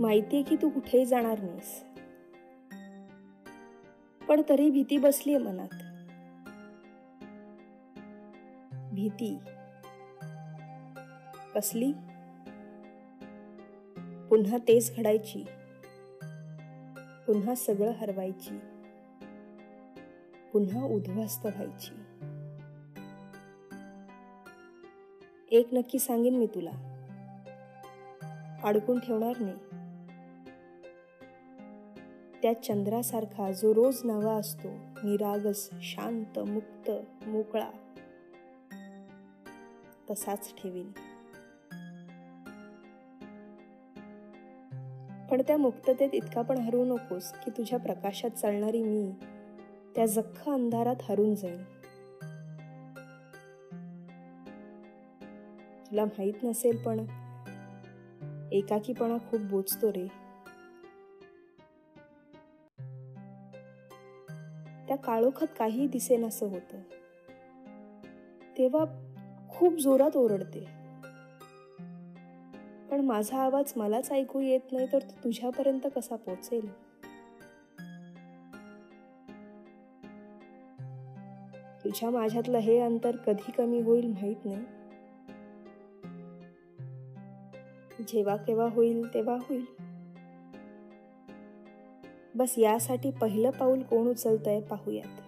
माहितीये की तू कुठेही जाणार नाहीस. पण तरी भीती बसलीये मनात. भीती. कसली? पुन्हा तेच घडायची. पुन्हा सगळं हरवायची. पुन्हा उद्ध्वस्त व्हायची. एक नक्की सांगेन मी तुला. अडकून ठेवणार नाही. त्या चंद्रासारखा जो रोज नवा असतो निरागस शांत मुक्त मोकळा तसाच ठेवीन. पण त्या मुक्ततेत इतका पण हरवू नकोस की तुझ्या प्रकाशात चालणारी मी त्या जख्ख अंधारात हरून जाईन. तुला माहीत नसेल पण एकाकीपणा खूप बोचतो रे. त्या काळोखात काही दिसेनासं होतं. तेव्हा खूप जोरात ओरडते. पण माझा आवाज मलाच ऐकू येत नाही तर तो तुझ्यापर्यंत कसा पोचेल तुझ्या माझ्यातलं हे अंतर कधी कमी होईल माहीत नाही. जेव्हा केव्हा होईल तेव्हा होईल. बस यासाठी पहिलं पाऊल कोण उचलतंय पाहूयात.